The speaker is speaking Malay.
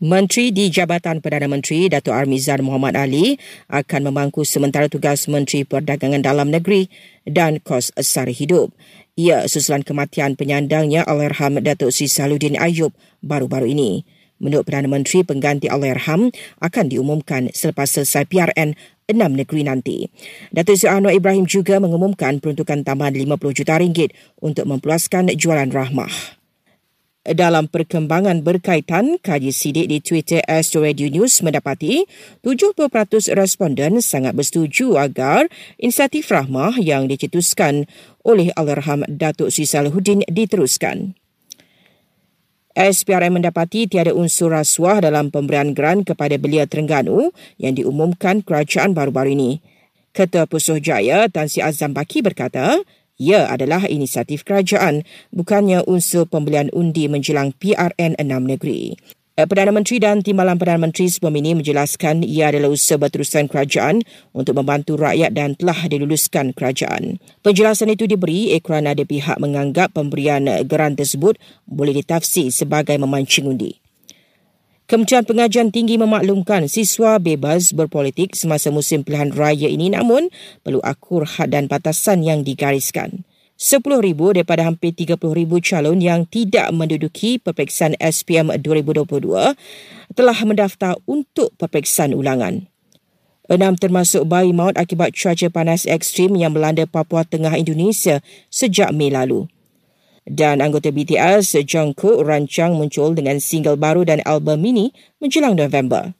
Menteri di Jabatan Perdana Menteri Datuk Armizan Muhammad Ali akan memangku sementara tugas Menteri Perdagangan Dalam Negeri dan kos sara hidup. Ia susulan kematian penyandangnya Allahyarham Datuk Sri Saludin Ayub baru-baru ini. Menurut Perdana Menteri, pengganti Allahyarham akan diumumkan selepas selesai PRN enam negeri nanti. Datuk Sri Anwar Ibrahim juga mengumumkan peruntukan tambahan 50 juta ringgit untuk mempuaskan jualan rahmah. Dalam perkembangan berkaitan, kaji sidik di Twitter Astro Radio News mendapati 70% responden sangat bersetuju agar inisiatif rahmah yang dicetuskan oleh Allahyarham Datuk Sri Salahuddin diteruskan. SPRM mendapati tiada unsur rasuah dalam pemberian geran kepada belia Terengganu yang diumumkan kerajaan baru-baru ini. Ketua Pusuhjaya Tan Sri Azam Baki berkata, ia adalah inisiatif kerajaan, bukannya unsur pembelian undi menjelang PRN enam negeri. Eh, Perdana Menteri dan Timbalan Perdana Menteri sebelum ini menjelaskan ia adalah usaha berterusan kerajaan untuk membantu rakyat dan telah diluluskan kerajaan. Penjelasan itu diberi kerana ada pihak menganggap pemberian geran tersebut boleh ditafsir sebagai memancing undi. Kementerian Pengajian Tinggi memaklumkan siswa bebas berpolitik semasa musim pilihan raya ini namun perlu akur had dan batasan yang digariskan. 10,000 daripada hampir 30,000 calon yang tidak menduduki peperiksaan SPM 2022 telah mendaftar untuk peperiksaan ulangan. Enam termasuk bayi maut akibat cuaca panas ekstrim yang melanda Papua Tengah Indonesia sejak Mei lalu dan anggota BTS Jungkook rancang muncul dengan single baru dan album mini menjelang November.